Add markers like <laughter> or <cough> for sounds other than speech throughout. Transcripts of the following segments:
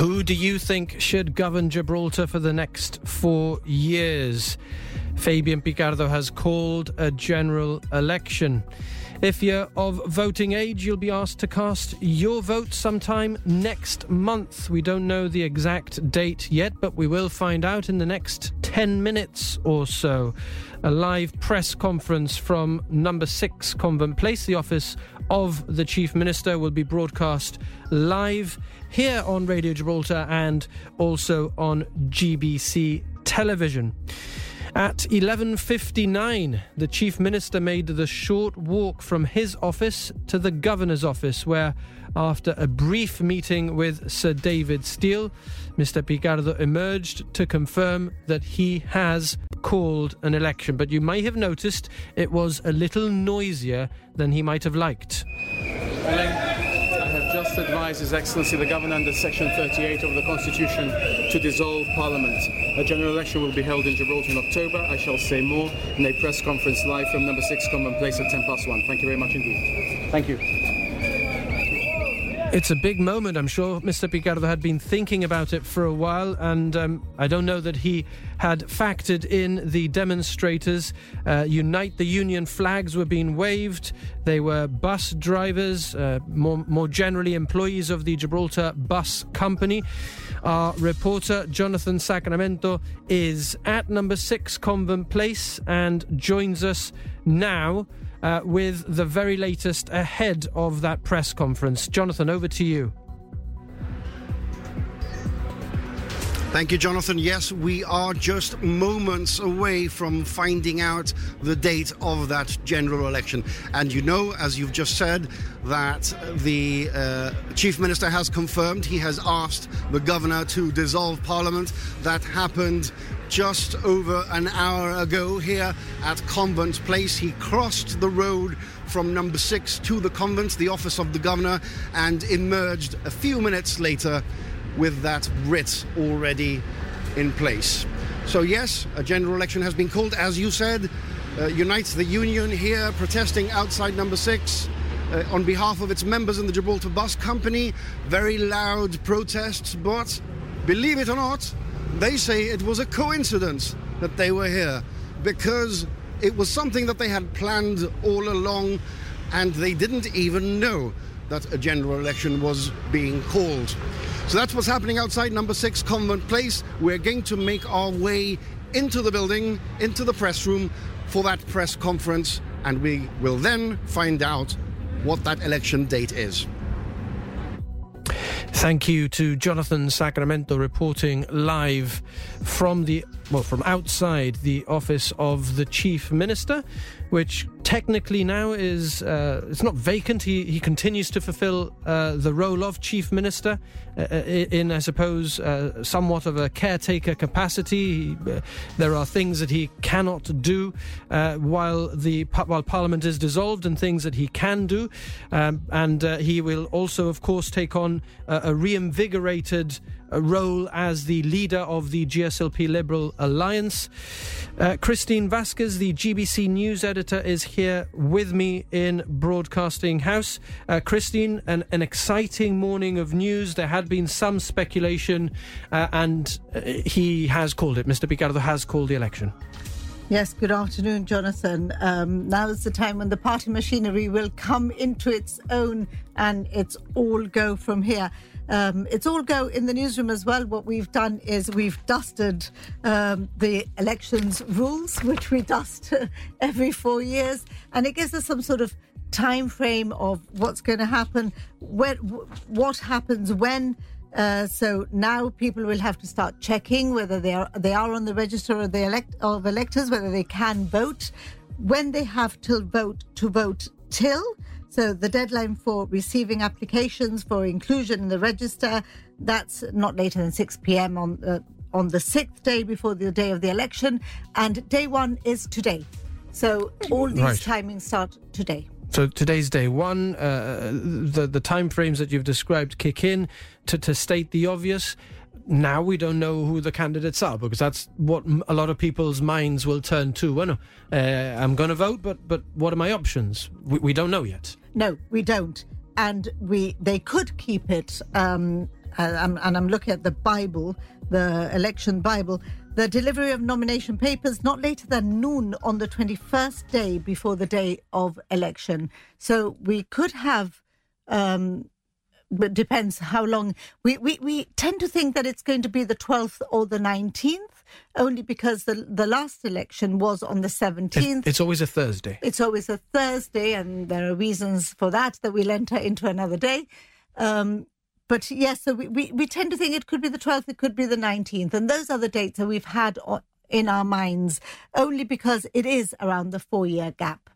Who do you think should govern Gibraltar for the next four years? Fabian Picardo has called a general election. If you're of voting age, you'll be asked to cast your vote sometime next month. We don't know the exact date yet, but we will find out in the next 10 minutes or so. A live press conference from number 6 Convent Place, the office of the Chief Minister, will be broadcast live here on Radio Gibraltar and also on GBC television. At 11:59, the chief minister made the short walk from his office to the governor's office where after a brief meeting with Sir David Steel, Mr. Picardo emerged to confirm that he has called an election. But you may have noticed it was a little noisier than he might have liked I have just advised His Excellency the Governor under Section 38 of the Constitution to dissolve Parliament. A general election will be held in Gibraltar in October. I shall say more in a press conference live from number 6 Convent Place at 10 past 1. Thank you very much indeed. Thank you. It's a big moment. I'm sure Mr. Picardo had been thinking about it for a while, and um, I don't know that he had factored in the demonstrators. Uh, Unite the Union flags were being waved. They were bus drivers, uh, more, more generally employees of the Gibraltar Bus Company. Our reporter, Jonathan Sacramento, is at number six Convent Place and joins us now uh, with the very latest ahead of that press conference. Jonathan, over to you. Thank you, Jonathan. Yes, we are just moments away from finding out the date of that general election. And you know, as you've just said, that the uh, Chief Minister has confirmed he has asked the Governor to dissolve Parliament. That happened just over an hour ago here at Convent Place. He crossed the road from number six to the convent, the office of the Governor, and emerged a few minutes later with that writ already in place. So, yes, a general election has been called, as you said. Uh, unites the union here protesting outside number six uh, on behalf of its members in the Gibraltar Bus Company. Very loud protests, but believe it or not, they say it was a coincidence that they were here because it was something that they had planned all along and they didn't even know that a general election was being called. So that's what's happening outside number six Convent Place. We're going to make our way into the building, into the press room for that press conference, and we will then find out what that election date is. Thank you to Jonathan Sacramento reporting live from the well from outside the office of the chief minister which technically now is uh, it's not vacant. He he continues to fulfil uh, the role of chief minister uh, uh in, I suppose, uh, somewhat of a caretaker capacity. Uh, there are things that he cannot do while the while Parliament is dissolved, and things that he can do, um, and he will also, of course, take on a reinvigorated role as the leader of the GSLP Liberal Alliance. Uh, Christine Vasquez, the GBC news editor, is here with me in Broadcasting House. Uh, Christine, an, an, exciting morning of news. There had been some speculation, uh, and uh, he has called it. Mr. Picardo has called the election. Yes, good afternoon, Jonathan. Um, now is the time when the party machinery will come into its own and it's all go from here. Um, it's all go in the newsroom as well. What we've done is we've dusted um, the elections rules, which we dust <laughs> every four years, and it gives us some sort of time frame of what's going to happen, what happens when. Uh, so now people will have to start checking whether they are they are on the register of the elect of electors, whether they can vote, when they have to vote to vote till. So the deadline for receiving applications for inclusion in the register that's not later than 6 p.m. on uh, on the sixth day before the day of the election, and day one is today. So all these right. timings start today. So today's day one. Uh, the the time frames that you've described kick in. To to state the obvious, now we don't know who the candidates are because that's what a lot of people's minds will turn to. Well, uh, I'm going to vote, but but what are my options? We, we don't know yet. No, we don't. And we they could keep it um, and I'm looking at the Bible, the election Bible, the delivery of nomination papers not later than noon on the 21st day before the day of election. So we could have um, but depends how long. We, we, we tend to think that it's going to be the 12th or the 19th, only because the, the last election was on the 17th. It's always a Thursday. It's always a Thursday, and there are reasons for that that we'll enter into another day. Um, but yes, so we, we, we tend to think it could be the 12th, it could be the 19th. And those are the dates that we've had in our minds, only because it is around the four year gap.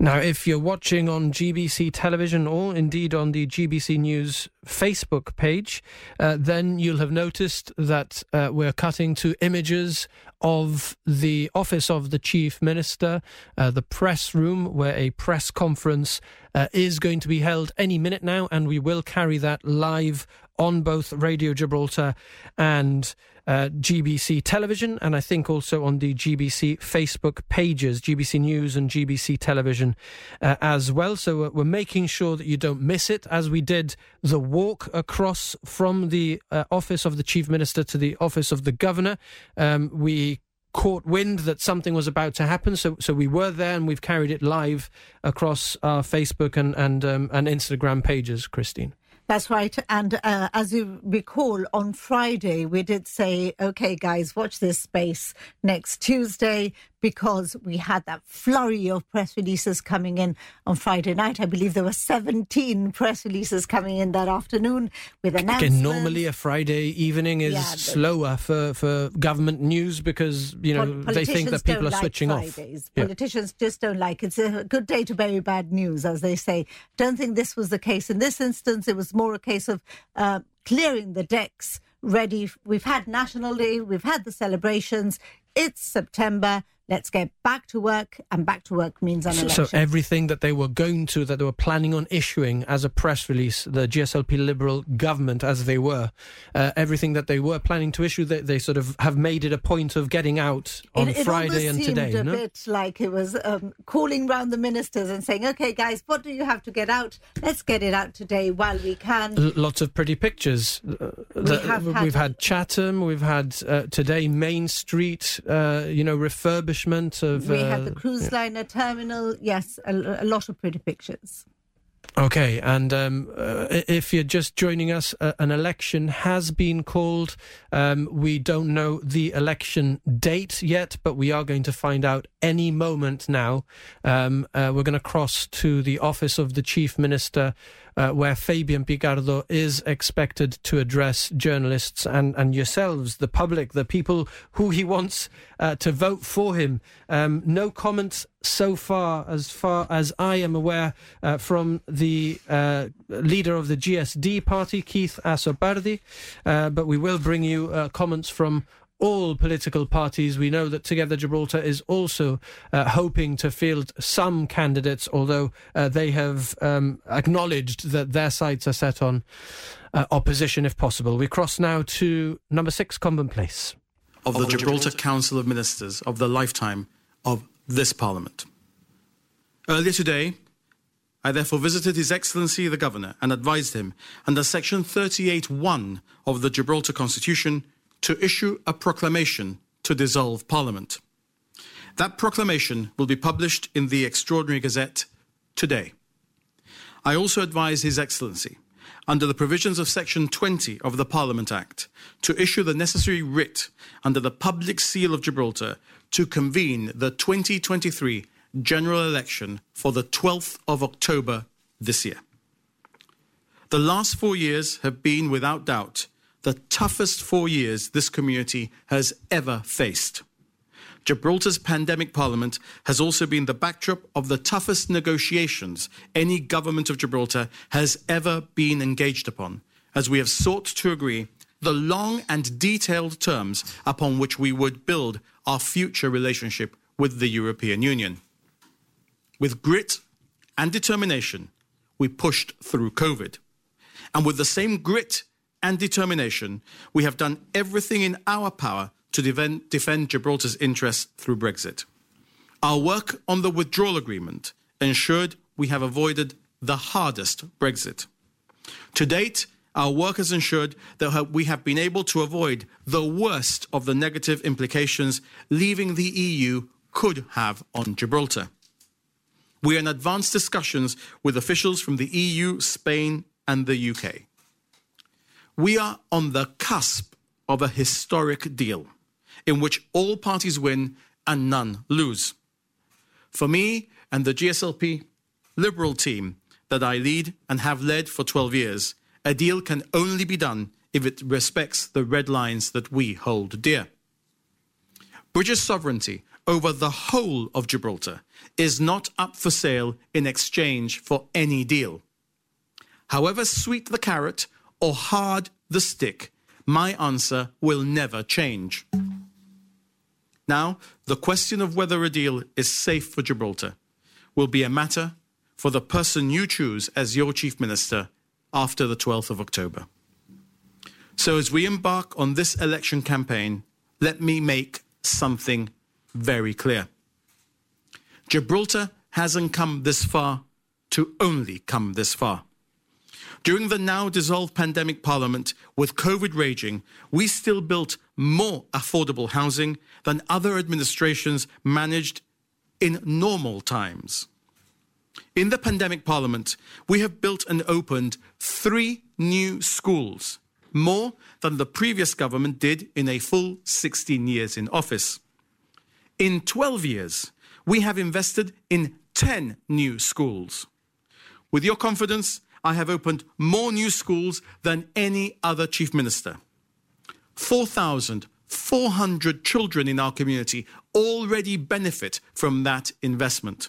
Now, if you're watching on GBC television or indeed on the GBC News Facebook page, uh, then you'll have noticed that uh, we're cutting to images of the office of the Chief Minister, uh, the press room where a press conference uh, is going to be held any minute now, and we will carry that live on both Radio Gibraltar and uh, GBC television, and I think also on the GBC Facebook pages, GBC News and GBC Television uh, as well. So uh, we're making sure that you don't miss it, as we did the walk across from the uh, office of the Chief Minister to the office of the Governor. Um, we caught wind that something was about to happen, so so we were there and we've carried it live across our Facebook and and um, and Instagram pages, Christine. That's right. And uh, as you recall, on Friday, we did say, okay, guys, watch this space next Tuesday because we had that flurry of press releases coming in on Friday night. I believe there were 17 press releases coming in that afternoon with announcements. Okay, normally a Friday evening is yeah, slower for, for government news because, you know, they think that people are like switching Fridays. off. Politicians yeah. just don't like it. It's a good day to bury bad news, as they say. Don't think this was the case. In this instance, it was more a case of uh, clearing the decks ready. We've had National Day, we've had the celebrations. It's September let's get back to work and back to work means an election. So everything that they were going to, that they were planning on issuing as a press release, the GSLP Liberal government as they were, uh, everything that they were planning to issue, they, they, sort of have made it a point of getting out on it, it Friday and today. It a bit like it was um, calling round the ministers and saying, okay, guys, what do you have to get out? Let's get it out today while we can. L- lots of pretty pictures. Uh, we have had, we've had Chatham, we've had uh, today Main Street, uh, you know, refurbished of. We uh, had the cruise liner terminal. Yes, a, a lot of pretty pictures. Okay, and um, uh, if you're just joining us, uh, an election has been called. Um, we don't know the election date yet, but we are going to find out any moment now. Um, uh, we're going to cross to the office of the Chief Minister uh, where Fabian Picardo is expected to address journalists and, and yourselves, the public, the people who he wants uh, to vote for him. Um, no comments so far, as far as I am aware, uh, from the uh, leader of the GSD party, Keith Azopardi, uh, but we will bring you uh, comments from all political parties. We know that Together Gibraltar is also uh, hoping to field some candidates, although uh, they have um, acknowledged that their sights are set on uh, opposition if possible. We cross now to number six, Convent Place. Of the Gibraltar Council of Ministers of the lifetime of this Parliament. Earlier today, I therefore visited His Excellency the Governor and advised him, under Section 38.1 of the Gibraltar Constitution, to issue a proclamation to dissolve Parliament. That proclamation will be published in the Extraordinary Gazette today. I also advise His Excellency, under the provisions of Section 20 of the Parliament Act, to issue the necessary writ under the public seal of Gibraltar to convene the 2023 general election for the 12th of October this year. The last four years have been, without doubt, the toughest four years this community has ever faced. Gibraltar's pandemic parliament has also been the backdrop of the toughest negotiations any government of Gibraltar has ever been engaged upon, as we have sought to agree the long and detailed terms upon which we would build our future relationship with the European Union. With grit and determination, we pushed through COVID. And with the same grit and determination, we have done everything in our power to defend, defend Gibraltar's interests through Brexit. Our work on the withdrawal agreement ensured we have avoided the hardest Brexit. To date, our work has ensured that we have been able to avoid the worst of the negative implications leaving the EU could have on Gibraltar. We are in advanced discussions with officials from the EU, Spain, and the UK. We are on the cusp of a historic deal in which all parties win and none lose. For me and the GSLP Liberal team that I lead and have led for 12 years, a deal can only be done if it respects the red lines that we hold dear. British sovereignty over the whole of Gibraltar is not up for sale in exchange for any deal. However sweet the carrot or hard the stick, my answer will never change. Now, the question of whether a deal is safe for Gibraltar will be a matter for the person you choose as your Chief Minister after the 12th of October. So, as we embark on this election campaign, let me make something very clear. Gibraltar hasn't come this far to only come this far. During the now dissolved pandemic parliament, with COVID raging, we still built more affordable housing than other administrations managed in normal times. In the pandemic parliament, we have built and opened three new schools, more than the previous government did in a full 16 years in office. In 12 years, we have invested in 10 new schools. With your confidence, I have opened more new schools than any other chief minister. 4,400 children in our community already benefit from that investment.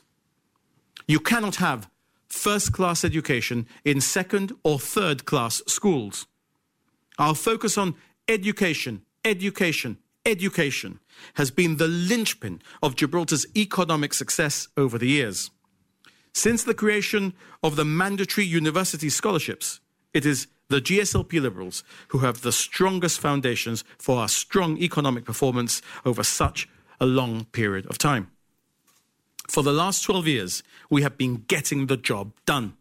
You cannot have first class education in second or third class schools. Our focus on education, education, education has been the linchpin of Gibraltar's economic success over the years. Since the creation of the mandatory university scholarships, it is the GSLP Liberals who have the strongest foundations for our strong economic performance over such a long period of time. For the last 12 years, we have been getting the job done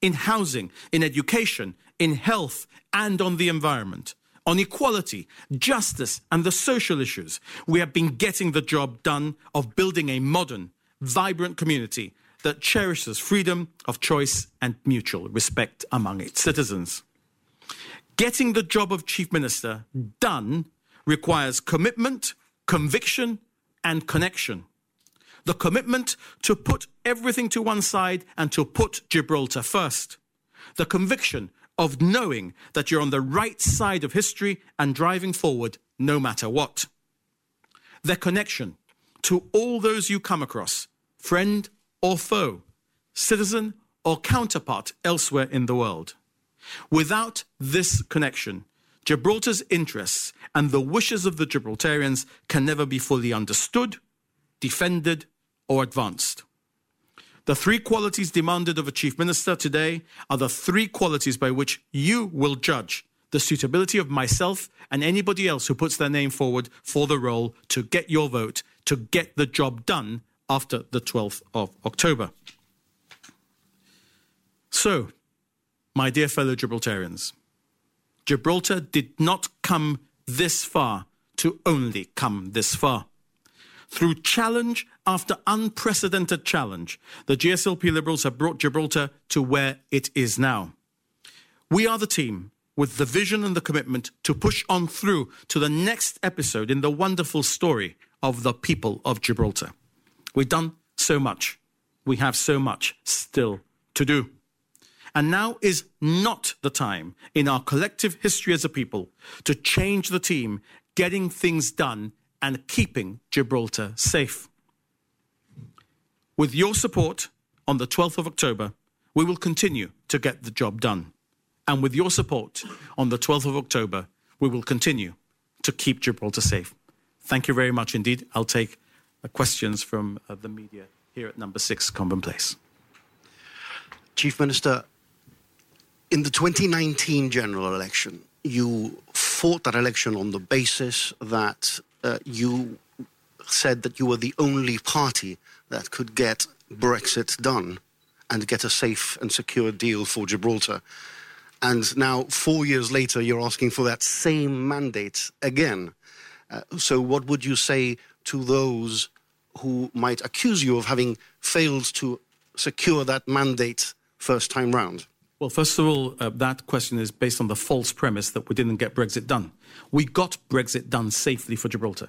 in housing, in education, in health, and on the environment. On equality, justice, and the social issues, we have been getting the job done of building a modern, vibrant community that cherishes freedom of choice and mutual respect among its citizens. Getting the job of Chief Minister done requires commitment, conviction, and connection. The commitment to put everything to one side and to put Gibraltar first, the conviction of knowing that you're on the right side of history and driving forward no matter what, the connection to all those you come across, friend or foe, citizen or counterpart elsewhere in the world. Without this connection, Gibraltar's interests and the wishes of the Gibraltarians can never be fully understood, defended, or advanced. The three qualities demanded of a chief minister today are the three qualities by which you will judge the suitability of myself and anybody else who puts their name forward for the role to get your vote, to get the job done after the 12th of October. So, my dear fellow Gibraltarians, Gibraltar did not come this far to only come this far. Through challenge after unprecedented challenge, the GSLP Liberals have brought Gibraltar to where it is now. We are the team with the vision and the commitment to push on through to the next episode in the wonderful story of the people of Gibraltar. We've done so much. We have so much still to do. And now is not the time in our collective history as a people to change the team, getting things done and keeping Gibraltar safe. With your support on the 12th of October, we will continue to get the job done. And with your support on the 12th of October, we will continue to keep Gibraltar safe. Thank you very much indeed. I'll take questions from uh, the media here at number six, Convent Place. Chief Minister, in the 2019 general election, you fought that election on the basis that uh, you said that you were the only party that could get Brexit done and get a safe and secure deal for Gibraltar. And now, four years later, you're asking for that same mandate again. Uh, so, what would you say to those who might accuse you of having failed to secure that mandate first time round? Well, first of all, uh, that question is based on the false premise that we didn't get Brexit done. We got Brexit done safely for Gibraltar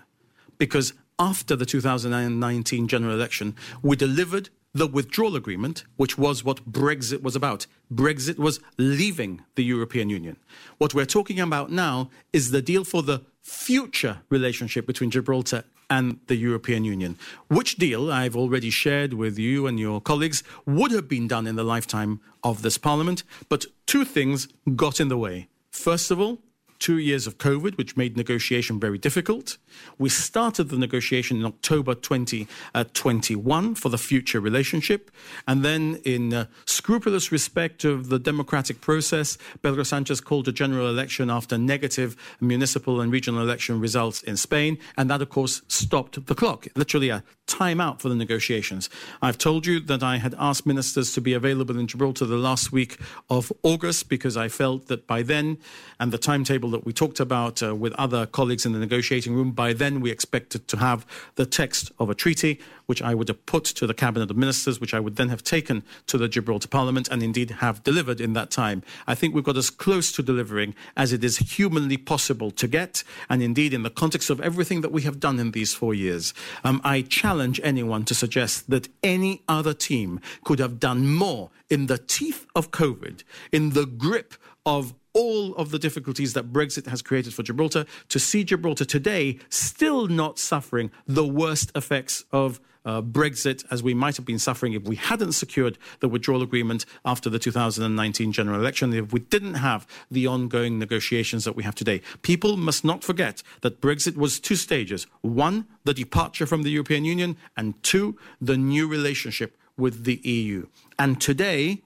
because after the 2019 general election, we delivered the withdrawal agreement, which was what Brexit was about. Brexit was leaving the European Union. What we're talking about now is the deal for the future relationship between Gibraltar and the European Union. Which deal I've already shared with you and your colleagues would have been done in the lifetime of this Parliament, but two things got in the way. First of all, two years of COVID, which made negotiation very difficult. We started the negotiation in October 2021 for the future relationship. And then, in uh, scrupulous respect of the democratic process, Pedro Sanchez called a general election after negative municipal and regional election results in Spain. And that, of course, stopped the clock, literally a timeout for the negotiations. I've told you that I had asked ministers to be available in Gibraltar the last week of August because I felt that by then, and the timetable that we talked about uh, with other colleagues in the negotiating room, by then we expected to have the text of a treaty, which I would have put to the Cabinet of Ministers, which I would then have taken to the Gibraltar Parliament and indeed have delivered in that time. I think we've got as close to delivering as it is humanly possible to get, and indeed in the context of everything that we have done in these four years. Um, I challenge anyone to suggest that any other team could have done more in the teeth of COVID, in the grip of all of the difficulties that Brexit has created for Gibraltar, to see Gibraltar today still not suffering the worst effects of uh, Brexit as we might have been suffering if we hadn't secured the withdrawal agreement after the 2019 general election, if we didn't have the ongoing negotiations that we have today. People must not forget that Brexit was two stages one, the departure from the European Union, and two, the new relationship with the EU. And today,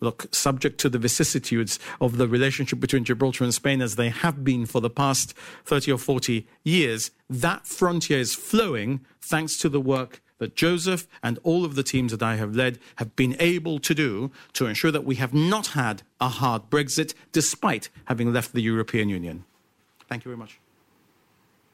look, subject to the vicissitudes of the relationship between Gibraltar and Spain as they have been for the past 30 or 40 years, that frontier is flowing thanks to the work that Joseph and all of the teams that I have led have been able to do to ensure that we have not had a hard Brexit despite having left the European Union. Thank you very much.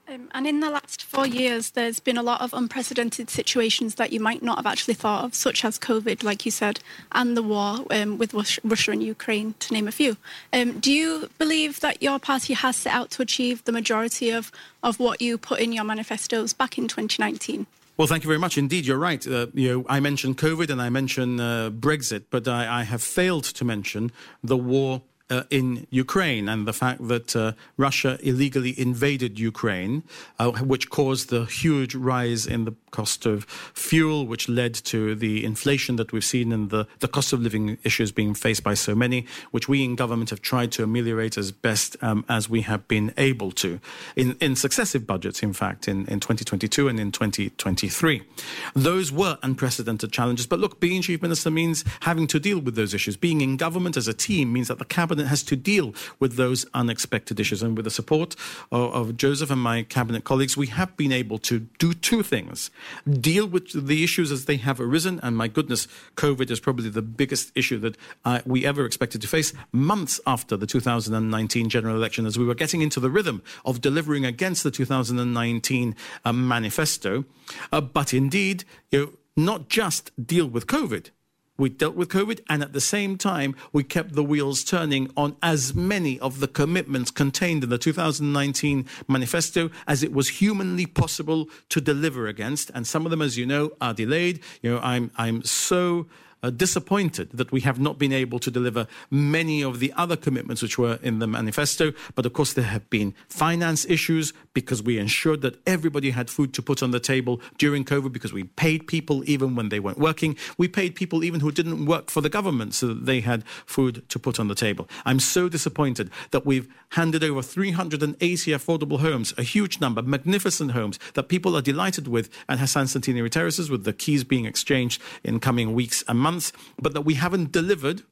Um, and in the last four years, there's been a lot of unprecedented situations that you might not have actually thought of, such as COVID, like you said, and the war um, with Russia and Ukraine, to name a few. Um, do you believe that your party has set out to achieve the majority of, of what you put in your manifestos back in 2019? Well, thank you very much. Indeed, you're right. Uh, you know, I mentioned COVID and I mentioned uh, Brexit, but I, I, have failed to mention the war uh, in Ukraine and the fact that uh, Russia illegally invaded Ukraine, uh, which caused the huge rise in the cost of fuel, which led to the inflation that we've seen and the, the cost of living issues being faced by so many, which we in government have tried to ameliorate as best um, as we have been able to in, in successive budgets, in fact, in, in 2022 and in 2023. Those were unprecedented challenges. But look, being chief minister means having to deal with those issues. Being in government as a team means that the cabinet has to deal with those unexpected issues. And with the support of, of Joseph and my cabinet colleagues, we have been able to do two things deal with the issues as they have arisen. And my goodness, COVID is probably the biggest issue that uh, we ever expected to face months after the 2019 general election, as we were getting into the rhythm of delivering against the 2019 uh, manifesto. Uh, but indeed, you know, not just deal with COVID we dealt with COVID, and at the same time, we kept the wheels turning on as many of the commitments contained in the 2019 manifesto as it was humanly possible to deliver against. And some of them, as you know, are delayed. You know, I'm I'm so uh, disappointed that we have not been able to deliver many of the other commitments which were in the manifesto. But of course, there have been finance issues because we ensured that everybody had food to put on the table during COVID because we paid people even when they weren't working. We paid people even who didn't work for the government so that they had food to put on the table. I'm so disappointed that we've handed over 380 affordable homes, a huge number, magnificent homes that people are delighted with at Hassan Centenary Terraces, with the keys being exchanged in coming weeks and months, but that we haven't delivered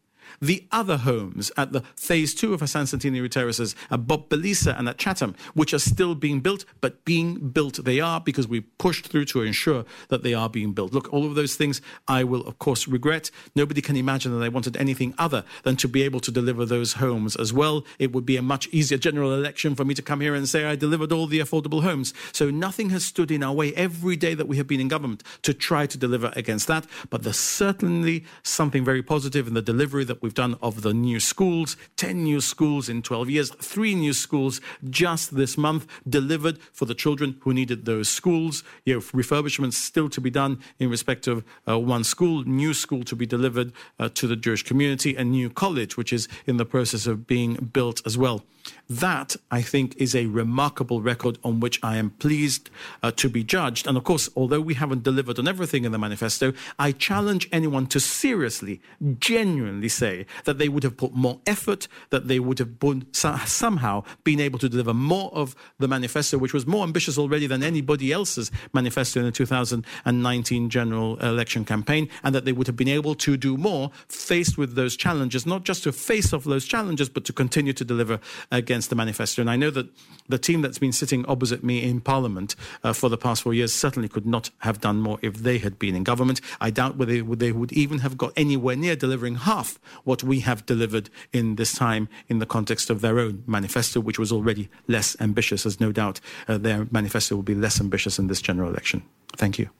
the other homes at the phase two of Hassan Centenary Terraces, at Bob Peliza and at Chatham, which are still being built, but being built they are because we pushed through to ensure that they are being built. Look, all of those things I will, of course, regret. Nobody can imagine that I wanted anything other than to be able to deliver those homes as well. It would be a much easier general election for me to come here and say I delivered all the affordable homes. So nothing has stood in our way every day that we have been in government to try to deliver against that. But there's certainly something very positive in the delivery that we've done of the new schools 10 new schools in 12 years, three new schools just this month delivered for the children who needed those schools. You know, refurbishments still to be done in respect of uh, one school, new school to be delivered uh, to the Jewish community, and new college, which is in the process of being built as well. That, I think, is a remarkable record on which I am pleased uh, to be judged. And of course, although we haven't delivered on everything in the manifesto, I challenge anyone to seriously, genuinely say that they would have put more effort, that they would have been, somehow been able to deliver more of the manifesto, which was more ambitious already than anybody else's manifesto in the 2019 general election campaign, and that they would have been able to do more faced with those challenges, not just to face off those challenges, but to continue to deliver against the manifesto. And I know that the team that's been sitting opposite me in Parliament uh, for the past four years certainly could not have done more if they had been in government. I doubt whether they would even have got anywhere near delivering half what we have delivered in this time in the context of their own manifesto, which was already less ambitious, as no doubt uh, their manifesto will be less ambitious in this general election. Thank you.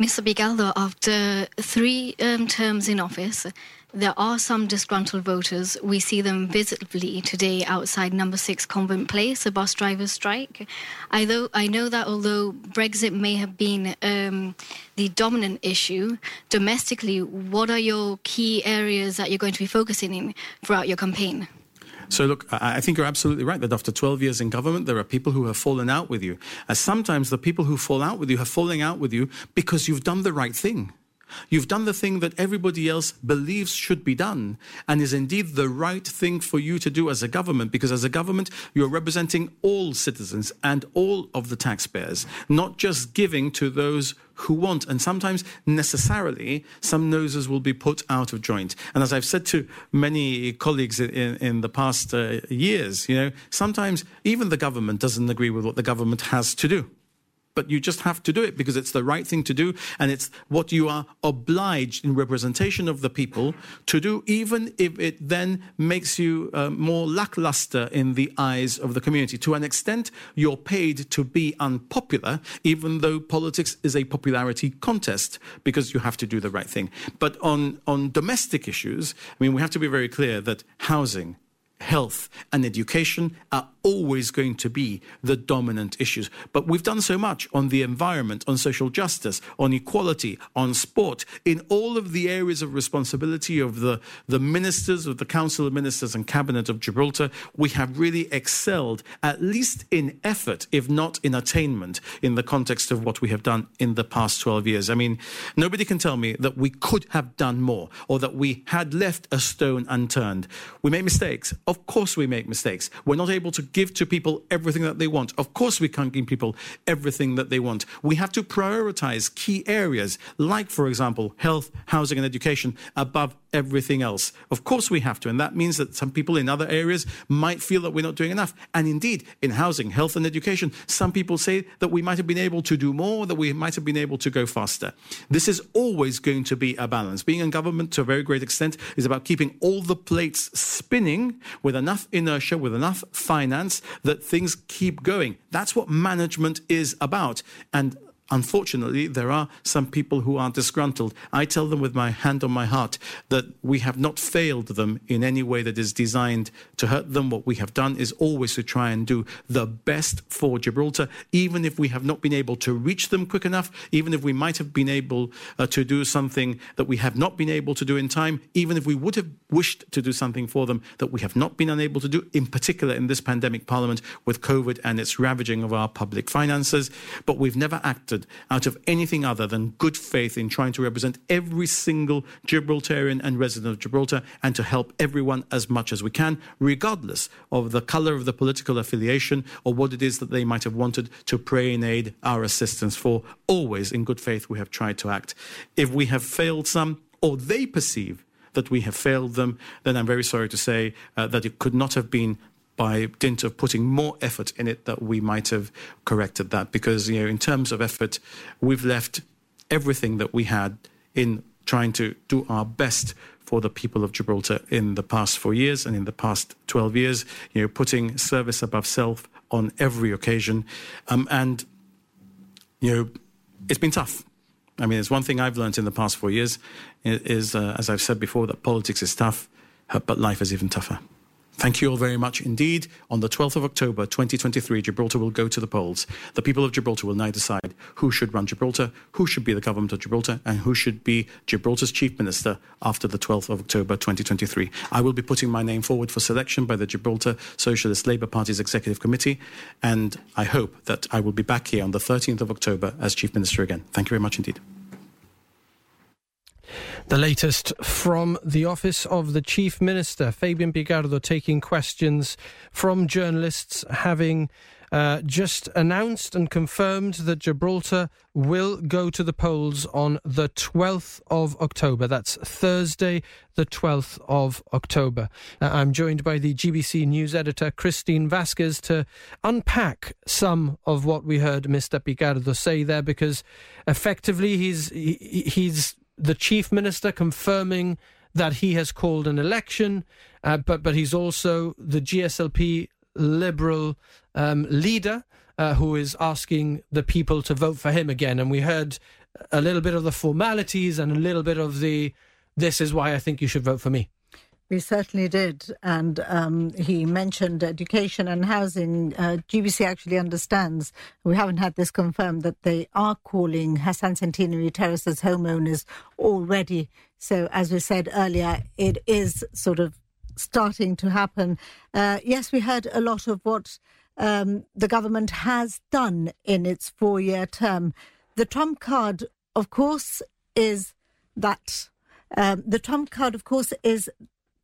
Mr. Picardo, after three um, terms in office, there are some disgruntled voters. We see them visibly today outside number six Convent Place, a bus driver's strike. I, though, I know that although Brexit may have been um, the dominant issue, domestically, what are your key areas that you're going to be focusing in throughout your campaign? So, look, I think you're absolutely right that after 12 years in government, there are people who have fallen out with you. As sometimes the people who fall out with you have fallen out with you because you've done the right thing. You've done the thing that everybody else believes should be done and is indeed the right thing for you to do as a government because as a government, you're representing all citizens and all of the taxpayers, not just giving to those who want. And sometimes necessarily some noses will be put out of joint. And as I've said to many colleagues in, in the past uh, years, you know, sometimes even the government doesn't agree with what the government has to do but you just have to do it because it's the right thing to do and it's what you are obliged in representation of the people to do, even if it then makes you uh, more lackluster in the eyes of the community. To an extent, you're paid to be unpopular, even though politics is a popularity contest because you have to do the right thing. But on, on domestic issues, I mean, we have to be very clear that housing, health, and education are always going to be the dominant issues. But we've done so much on the environment, on social justice, on equality, on sport, in all of the areas of responsibility of the, the ministers, of the Council of Ministers and Cabinet of Gibraltar. We have really excelled, at least in effort, if not in attainment, in the context of what we have done in the past 12 years. I mean, nobody can tell me that we could have done more or that we had left a stone unturned. We make mistakes. Of course, we make mistakes. We're not able to give to people everything that they want. Of course, we can't give people everything that they want. We have to prioritize key areas, like, for example, health, housing, and education above everything else. Of course, we have to. And that means that some people in other areas might feel that we're not doing enough. And indeed, in housing, health, and education, some people say that we might have been able to do more, that we might have been able to go faster. This is always going to be a balance. Being in government to a very great extent is about keeping all the plates spinning with enough inertia, with enough finance that things keep going. That's what management is about. And Unfortunately, there are some people who are disgruntled. I tell them with my hand on my heart that we have not failed them in any way that is designed to hurt them. What we have done is always to try and do the best for Gibraltar, even if we have not been able to reach them quick enough, even if we might have been able uh, to do something that we have not been able to do in time, even if we would have wished to do something for them that we have not been unable to do, in particular in this pandemic parliament with COVID and its ravaging of our public finances. But we've never acted out of anything other than good faith in trying to represent every single Gibraltarian and resident of Gibraltar and to help everyone as much as we can, regardless of the color of the political affiliation or what it is that they might have wanted to pray in aid our assistance for. Always in good faith, we have tried to act. If we have failed some, or they perceive that we have failed them, then I'm very sorry to say uh, that it could not have been by dint of putting more effort in it that we might have corrected that. Because, you know, in terms of effort, we've left everything that we had in trying to do our best for the people of Gibraltar in the past four years and in the past 12 years, you know, putting service above self on every occasion. Um, and, you know, it's been tough. I mean, it's one thing I've learned in the past four years is, uh, as I've said before, that politics is tough, but life is even tougher. Thank you all very much indeed. On the 12th of October 2023, Gibraltar will go to the polls. The people of Gibraltar will now decide who should run Gibraltar, who should be the government of Gibraltar, and who should be Gibraltar's chief minister after the 12th of October 2023. I will be putting my name forward for selection by the Gibraltar Socialist Labour Party's Executive Committee, and I hope that I will be back here on the 13th of October as chief minister again. Thank you very much indeed. The latest from the office of the Chief Minister, Fabian Picardo, taking questions from journalists, having uh, just announced and confirmed that Gibraltar will go to the polls on the 12th of October. That's Thursday, the 12th of October. Uh, I'm joined by the GBC news editor, Christine Vasquez, to unpack some of what we heard Mr. Picardo say there, because effectively he's, he, he's the chief minister confirming that he has called an election, uh, but but he's also the GSLP Liberal um, leader uh, who is asking the people to vote for him again. And we heard a little bit of the formalities and a little bit of the "this is why I think you should vote for me." We certainly did. And um, he mentioned education and housing. Uh, GBC actually understands, we haven't had this confirmed, that they are calling Hassan Centenary Terraces homeowners already. So, as we said earlier, it is sort of starting to happen. Uh, yes, we heard a lot of what um, the government has done in its four year term. The Trump card, of course, is that. Um, the Trump card, of course, is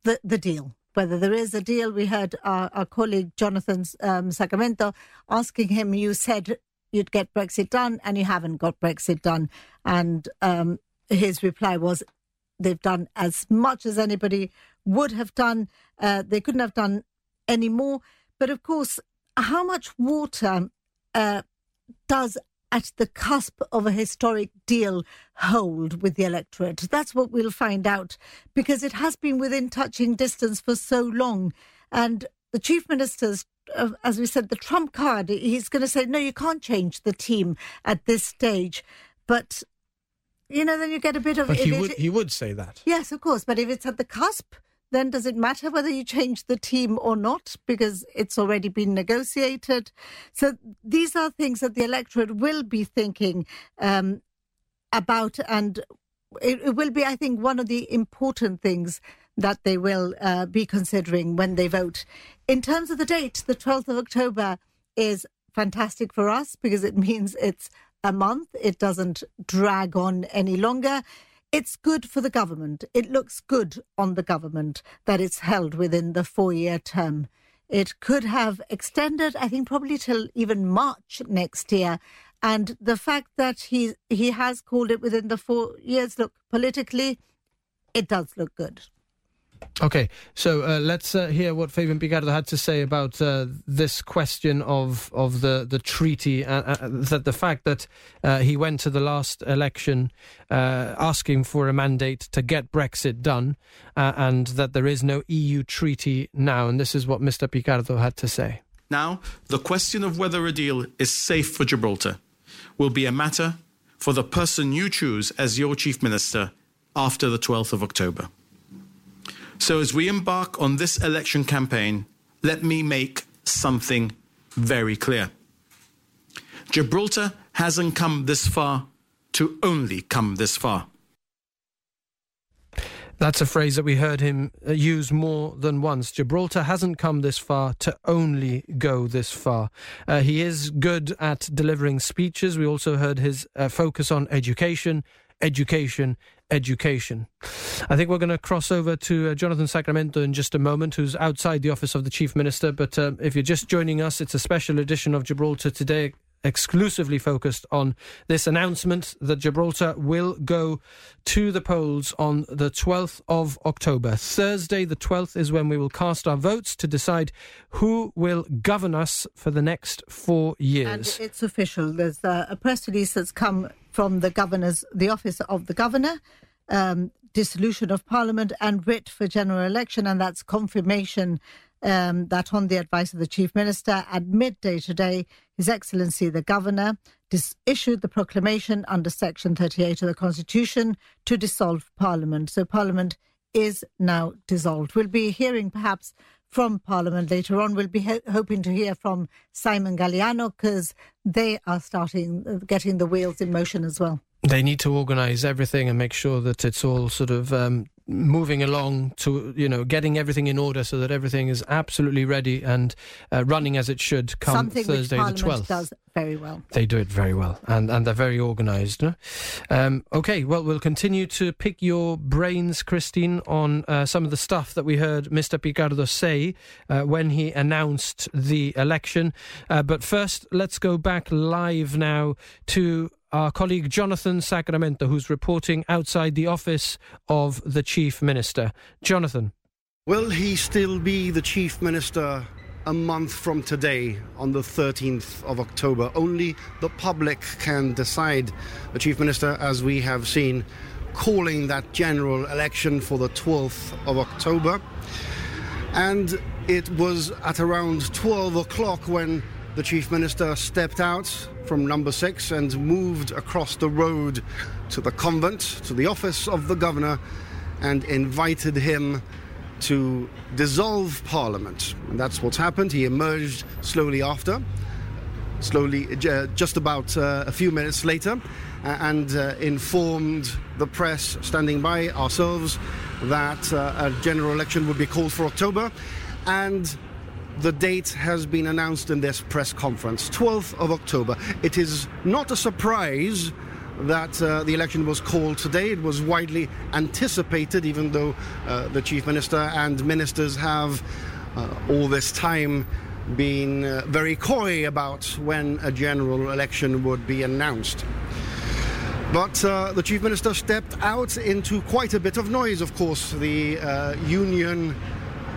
the, the deal. Whether there is a deal, we heard our, our colleague Jonathan um, Sacramento asking him, You said you'd get Brexit done, and you haven't got Brexit done. And um, his reply was, They've done as much as anybody would have done. Uh, they couldn't have done any more. But of course, how much water uh, does at the cusp of a historic deal hold with the electorate? That's what we'll find out because it has been within touching distance for so long. And the chief minister's, uh, as we said, the trump card, he's going to say, no, you can't change the team at this stage. But you know, then you get a bit of. But he would. It, he would say that. Yes, of course. But if it's at the cusp, then does it matter whether you change the team or not because it's already been negotiated? So these are things that the electorate will be thinking um, about, and it, it, will be, I think, one of the important things that they will uh, be considering when they vote. In terms of the date, the 12th of October is fantastic for us because it means it's a month. It doesn't drag on any longer. It's good for the government. It looks good on the government that it's held within the four year term. It could have extended, I think, probably till even March next year. And the fact that he he has called it within the four years, look, politically, it does look good. Okay, so uh, let's uh, hear what Fabian Picardo had to say about uh, this question of of the the treaty. Uh, uh, that the fact that uh, he went to the last election asking for a mandate to get Brexit done, and that there is no EU treaty now. And this is what Mr. Picardo had to say. Now, the question of whether a deal is safe for Gibraltar will be a matter for the person you choose as your chief minister after the 12th of October. So, as we embark on this election campaign, let me make something very clear. Gibraltar hasn't come this far to only come this far. That's a phrase that we heard him uh, use more than once. Gibraltar hasn't come this far to only go this far. Uh, he is good at delivering speeches. We also heard his uh, focus on education, education, education. I think we're going to cross over to uh, Jonathan Sacramento in just a moment, who's outside the office of the Chief Minister. But uh, if you're just joining us, it's a special edition of Gibraltar Today exclusively focused on this announcement that Gibraltar will go to the polls on the 12th of October. Thursday, the 12th, is when we will cast our votes to decide who will govern us for the next four years. And it's official. There's uh, a press release that's come from the governor's, the office of the governor. Um, dissolution of parliament and writ for general election, and that's confirmation um, that on the advice of the Chief Minister at midday today, His Excellency the Governor dis- issued the proclamation under Section 38 of the Constitution to dissolve Parliament. So Parliament is now dissolved. We'll be hearing perhaps from Parliament later on. We'll be ho- hoping to hear from Simon Galliano because they are starting uh, getting the wheels in motion as well. They need to organise everything and make sure that it's all sort of um, moving along to you know getting everything in order so that everything is absolutely ready and uh, running as it should come Something Thursday the 12th. does very well. They do it very well, and and they're very organised. no? Um, okay, well, we'll continue to pick your brains, Christine, on uh, some of the stuff that we heard Mr. Picardo say uh, when he announced the election. Uh, but first, let's go back live now to our colleague Jonathan Sacramento, who's reporting outside the office of the Chief Minister. Jonathan. Will he still be the Chief Minister a month from today, on the 13th of October? Only the public can decide. The Chief Minister, as we have seen, calling that general election for the 12th of October. And it was at around 12 o'clock when the Chief Minister stepped out from number six and moved across the road to the convent, to the office of the governor, and invited him to dissolve Parliament. And that's what's happened. He emerged slowly after, slowly, uh, just about uh, a few minutes later, and uh, informed the press standing by ourselves that uh, a general election would be called for October. And the date has been announced in this press conference 12th of October. It is not a surprise that uh, the election was called today. It was widely anticipated, even though uh, the Chief Minister and ministers have uh, all this time been uh, very coy about when a general election would be announced. But uh, the Chief Minister stepped out into quite a bit of noise, of course. The uh, union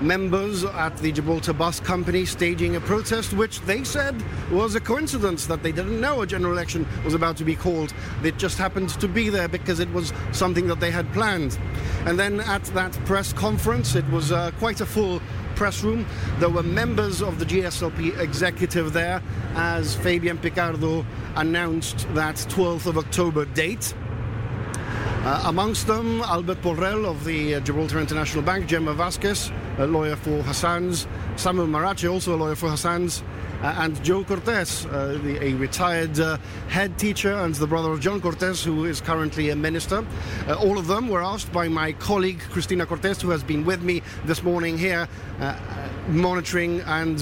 members at the Gibraltar Bus Company staging a protest, which they said was a coincidence that they didn't know a general election was about to be called. It just happened to be there because it was something that they had planned. And then at that press conference, it was uh, quite a full press room. There were members of the GSLP executive there as Fabian Picardo announced that 12th of October date. Uh, amongst them, Albert Borrell of the uh, Gibraltar International Bank, Gemma Vasquez, a lawyer for Hassan's, Samuel Marache, also a lawyer for Hassan's, uh, and Joe Cortes, uh, the, a retired uh, head teacher and the brother of John Cortes, who is currently a minister. Uh, all of them were asked by my colleague Cristina Cortez, who has been with me this morning here, monitoring and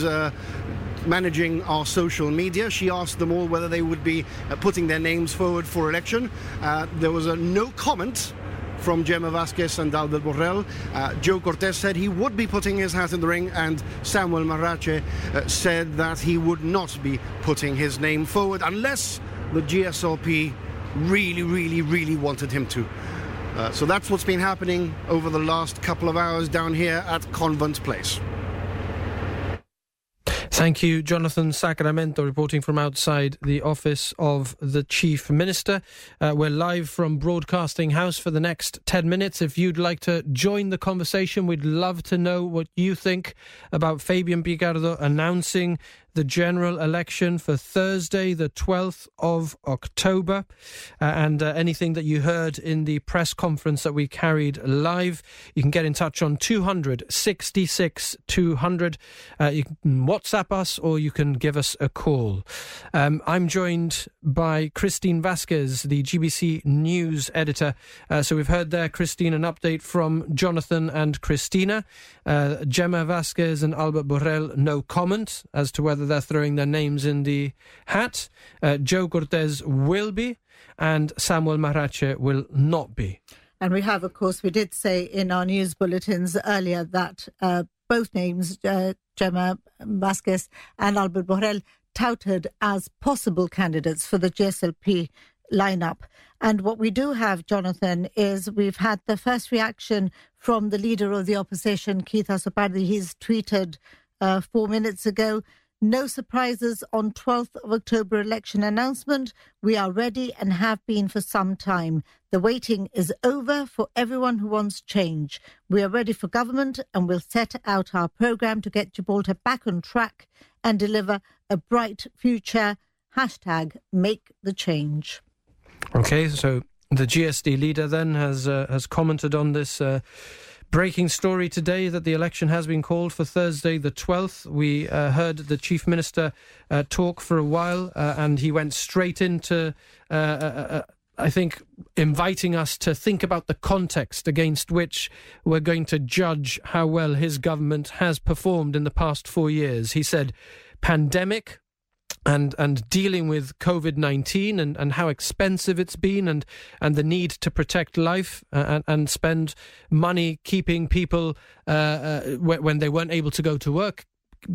managing our social media. She asked them all whether they would be uh, putting their names forward for election. Uh, there was a no comment from Gemma Vasquez and Albert Borrell. Uh, Joe Cortes said he would be putting his hat in the ring, and Samuel Marache uh, said that he would not be putting his name forward unless the GSLP really, really, really wanted him to. Uh, so that's what's been happening over the last couple of hours down here at Convent Place. Thank you, Jonathan Sacramento, reporting from outside the office of the Chief Minister. Uh, we're live from Broadcasting House for the next 10 minutes. If you'd like to join the conversation, we'd love to know what you think about Fabian Picardo announcing the general election for Thursday, the 12th of October. Uh, and uh, anything that you heard in the press conference that we carried live, you can get in touch on 266 200. Uh, you can WhatsApp us or you can give us a call. Um, I'm joined by Christine Vasquez, the GBC News editor. Uh, so we've heard there, Christine, an update from Jonathan and Christina. Uh, Gemma Vasquez and Albert Borrell, no comment as to whether they're throwing their names in the hat. Uh, Joe Cortes will be, and Samuel Marache will not be. And we have, of course, we did say in our news bulletins earlier that uh, both names, uh, Gemma Vasquez and Albert Borrell, touted as possible candidates for the GSLP lineup. And what we do have, Jonathan, is we've had the first reaction from the leader of the opposition, Keith Azopardi. He's tweeted uh, four minutes ago. No surprises on 12th of October election announcement. We are ready and have been for some time. The waiting is over for everyone who wants change. We are ready for government and we'll set out our program to get Gibraltar back on track and deliver a bright future. Hashtag make the change. Okay, so the GSD leader then has uh, has commented on this. Uh, breaking story today that the election has been called for Thursday, the 12th. We uh, heard the Chief Minister uh, talk for a while, uh, and he went straight into, uh, uh, I think, inviting us to think about the context against which we're going to judge how well his government has performed in the past four years. He said, pandemic, and and dealing with COVID nineteen and, and how expensive it's been and and the need to protect life uh, and, and spend money keeping people uh, uh, when they weren't able to go to work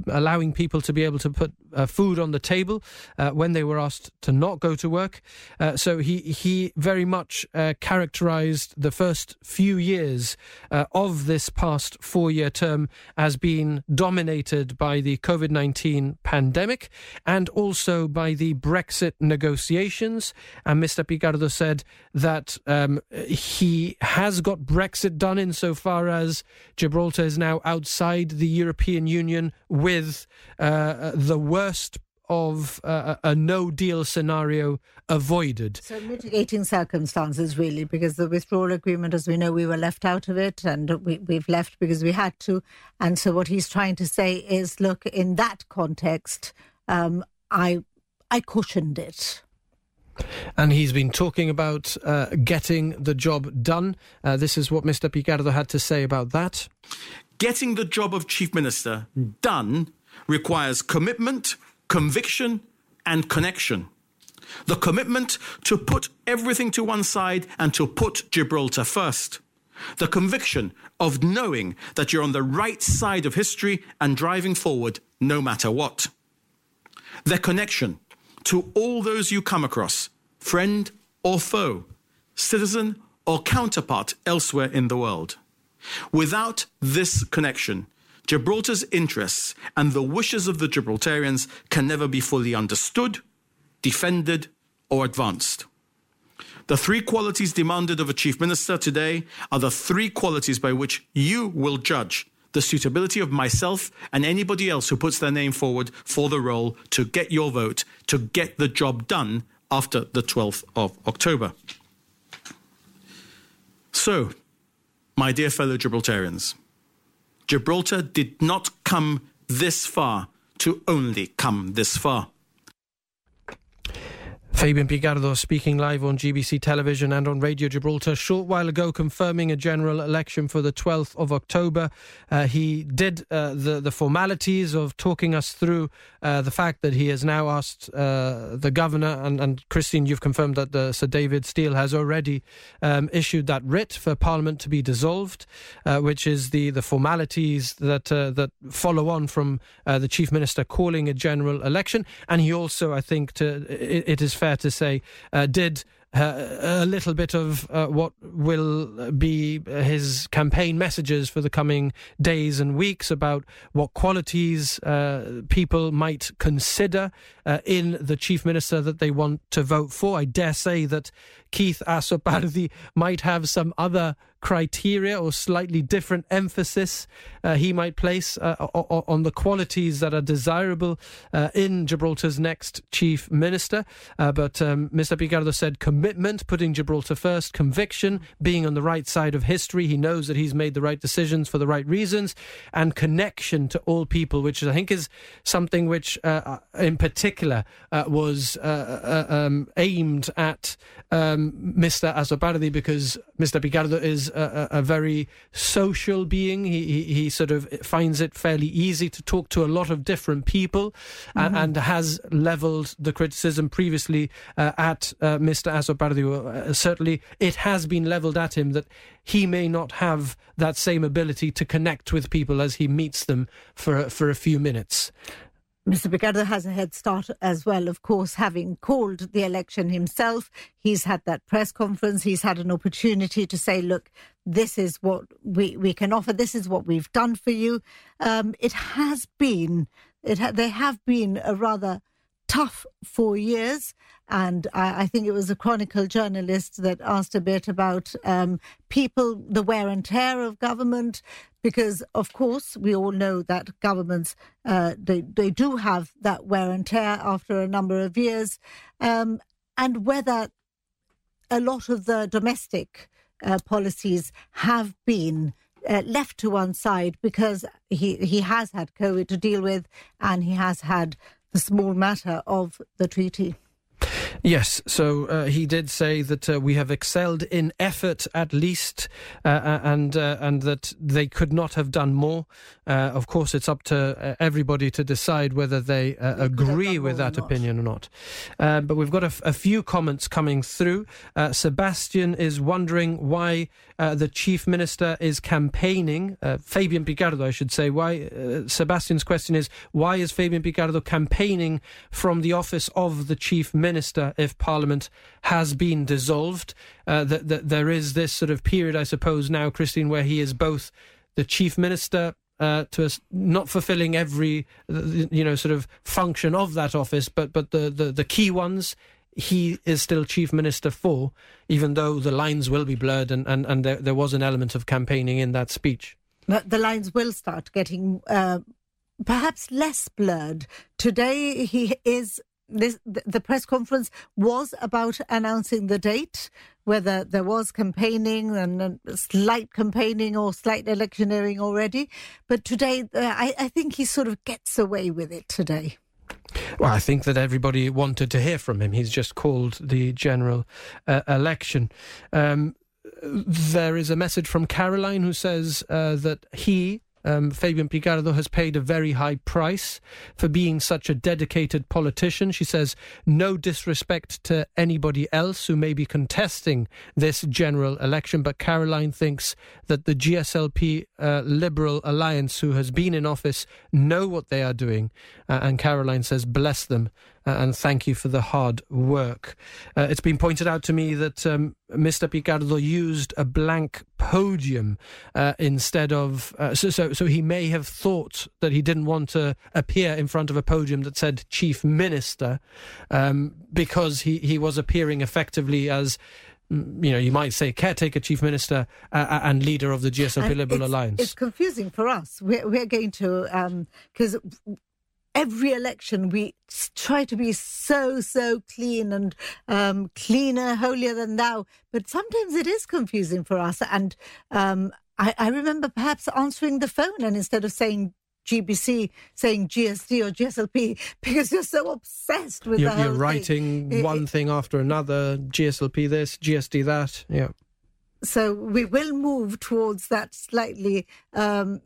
allowing people to be able to put uh, food on the table uh, when they were asked to not go to work. Uh, so he he very much uh, characterised the first few years uh, of this past four-year term as being dominated by the COVID nineteen pandemic and also by the Brexit negotiations. And Mr. Picardo said that um, he has got Brexit done insofar as Gibraltar is now outside the European Union with uh, the worst of uh, a no deal scenario avoided. So, mitigating circumstances, really, because the withdrawal agreement, as we know, we were left out of it and we, we've left because we had to. And so, what he's trying to say is look, in that context, um, I, I cushioned it. And he's been talking about uh, getting the job done. Uh, this is what Mr. Picardo had to say about that. Getting the job of Chief Minister done requires commitment, conviction, and connection. The commitment to put everything to one side and to put Gibraltar first. The conviction of knowing that you're on the right side of history and driving forward no matter what. The connection to all those you come across, friend or foe, citizen or counterpart elsewhere in the world. Without this connection, Gibraltar's interests and the wishes of the Gibraltarians can never be fully understood, defended, or advanced. The three qualities demanded of a chief minister today are the three qualities by which you will judge the suitability of myself and anybody else who puts their name forward for the role to get your vote, to get the job done after the 12th of October. So, my dear fellow Gibraltarians, Gibraltar did not come this far to only come this far. Fabian Picardo speaking live on GBC television and on Radio Gibraltar a short while ago confirming a general election for the 12th of October. Uh, he did uh, the, the formalities of talking us through uh, the fact that he has now asked uh, the governor, and, and Christine, you've confirmed that the, Sir David Steel has already um, issued that writ for Parliament to be dissolved, uh, which is the, the formalities that, uh, that follow on from the Chief Minister calling a general election. And he also, I think, to, it, it is fair to say, uh, did uh, a little bit of uh, what will be his campaign messages for the coming days and weeks about what qualities uh, people might consider uh, in the chief minister that they want to vote for. I dare say that Keith Azopardi <laughs> might have some other criteria or slightly different emphasis uh, he might place uh, on the qualities that are desirable uh, in Gibraltar's next chief minister. Uh, but um, Mr. Picardo said commitment, putting Gibraltar first, conviction, being on the right side of history. He knows that he's made the right decisions for the right reasons, and connection to all people, which I think is something which, uh, uh, in particular, was um, aimed at um, Mr. Azopardi because Mr. Picardo is a, a, very social being. He, he, he sort of finds it fairly easy to talk to a lot of different people, mm-hmm. and, and, has levelled the criticism previously uh, at uh, Mr. Azopardi. Uh, certainly, it has been levelled at him that he may not have that same ability to connect with people as he meets them for for a few minutes. Mr. Picardo has a head start as well, of course, having called the election himself. He's had that press conference. He's had an opportunity to say, look, this is what we, we can offer. This is what we've done for you. Um, it has been, it ha- they have been a rather tough four years. And I, I, think it was a Chronicle journalist that asked a bit about um, people, the wear and tear of government, because of course we all know that governments uh, they they do have that wear and tear after a number of years, um, and whether a lot of the domestic uh, policies have been uh, left to one side because he he has had COVID to deal with, and he has had the small matter of the treaty. Yes, so uh, he did say that uh, we have excelled in effort, at least, uh, uh and uh, and that they could not have done more. Uh, of course, it's up to everybody to decide whether they agree with that or opinion or not. but we've got a, f- a few comments coming through. Sebastian is wondering why the chief minister is campaigning. Fabian Picardo, I should say. Why? Sebastian's question is why is Fabian Picardo campaigning from the office of the chief minister? If Parliament has been dissolved. Uh, that, that there is this sort of period, I suppose, now, Christine, where he is both the chief minister uh, to us not fulfilling every you know sort of function of that office, but but the, the, the key ones he is still chief minister for, even though the lines will be blurred and, and, and there, there was an element of campaigning in that speech. But the lines will start getting uh, perhaps less blurred. Today he is this, the press conference was about announcing the date, whether there was campaigning and slight campaigning or slight electioneering already. But today, uh, I, I think he sort of gets away with it today. Well, I think that everybody wanted to hear from him. He's just called the general uh, election. Um, there is a message from Caroline who says uh, that he um, Fabian Picardo has paid a very high price for being such a dedicated politician. She says, no disrespect to anybody else who may be contesting this general election, but Caroline thinks that the GSLP uh, Liberal Alliance, who has been in office, know what they are doing. Uh, and Caroline says, bless them uh, and thank you for the hard work. Uh, it's been pointed out to me that um, Mr. Picardo used a blank podium uh, instead of uh, so, so so he may have thought that he didn't want to appear in front of a podium that said chief minister um, because he he was appearing effectively as mm, you know, you might say caretaker chief minister uh, uh and leader of the GSLP Liberal Alliance. It's confusing for us. We're, we're going to because um, every election we try to be so so clean and um, cleaner holier than thou. But sometimes it is confusing for us. And um, I, I, remember perhaps answering the phone and instead of saying GBC saying GSD or GSLP <laughs> because you're so obsessed with you're, the you're writing thing. one thing after another GSLP this GSD that yeah. So we will move towards that slightly um,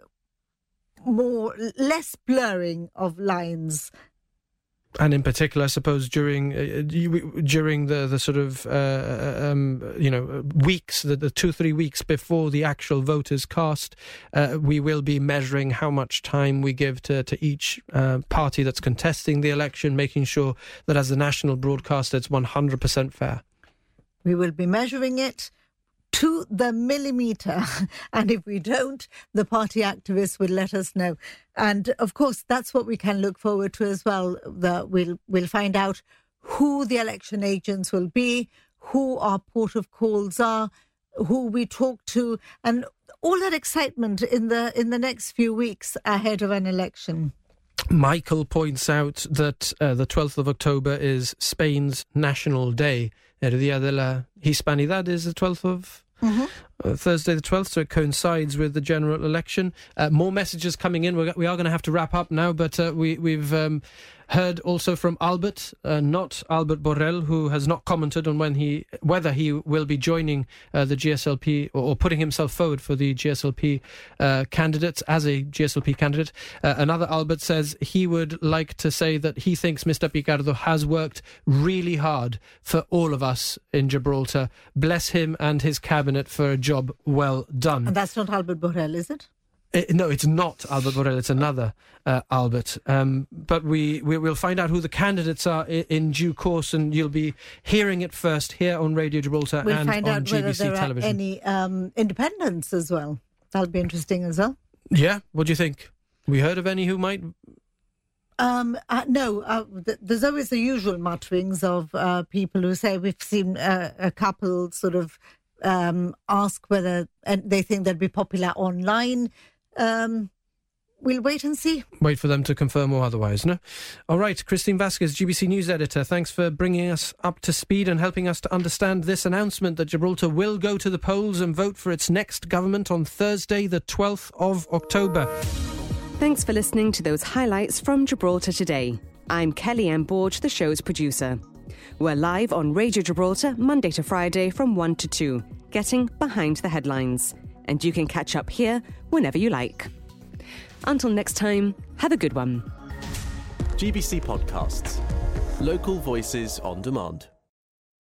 more less blurring of lines and in particular, I suppose during uh, during the the sort of uh, uh, um, you know weeks, the, the two three weeks before the actual vote is cast, uh, we will be measuring how much time we give to to each uh, party that's contesting the election, making sure that as the national broadcaster, it's one hundred percent fair. We will be measuring it to the millimeter. <laughs> And if we don't, the party activists will let us know. And of course, that's what we can look forward to as well. That we'll we'll find out who the election agents will be, who our port of calls are, who we talk to, and all that excitement in the in the next few weeks ahead of an election. Michael points out that uh, the 12th of October is Spain's National Day. El Día de la Hispanidad is the 12th of Mm-hmm. uh, Thursday the 12th, so it coincides with the general election. Uh, more messages coming in. We're, we are going to have to wrap up now, but uh, we, we've um, heard also from Albert, uh, not Albert Borrell, who has not commented on when he whether he will be joining uh, the GSLP or, or, putting himself forward for the GSLP uh, candidates as a GSLP candidate. another Albert says he would like to say that he thinks Mr. Picardo has worked really hard for all of us in Gibraltar. Bless him and his cabinet for a job well done. And that's not Albert Borrell, is it? It, uh, no, it's not Albert Borrell. It's another uh, Albert. Um, but we, we will find out who the candidates are in, in, due course, and you'll be hearing it first here on Radio Gibraltar we'll and find on out GBC whether there television. Are any um, independents as well. That'll be interesting as well. Yeah. What do you think? We heard of any who might um, uh, no, uh, th- there's always the usual mutterings of uh, people who say we've seen uh, a couple sort of um, ask whether and they think they'd be popular online. Um, we'll wait and see. Wait for them to confirm or otherwise, no? All right, Christine Vasquez, GBC News Editor, thanks for bringing us up to speed and helping us to understand this announcement that Gibraltar will go to the polls and vote for its next government on Thursday, the 12th of October. Thanks for listening to those highlights from Gibraltar today. I'm Kelly Ann Borge, the show's producer. We're live on Radio Gibraltar Monday to Friday from 1 to 2, getting behind the headlines. And you can catch up here whenever you like. Until next time, have a good one. GBC Podcasts. Local voices on demand.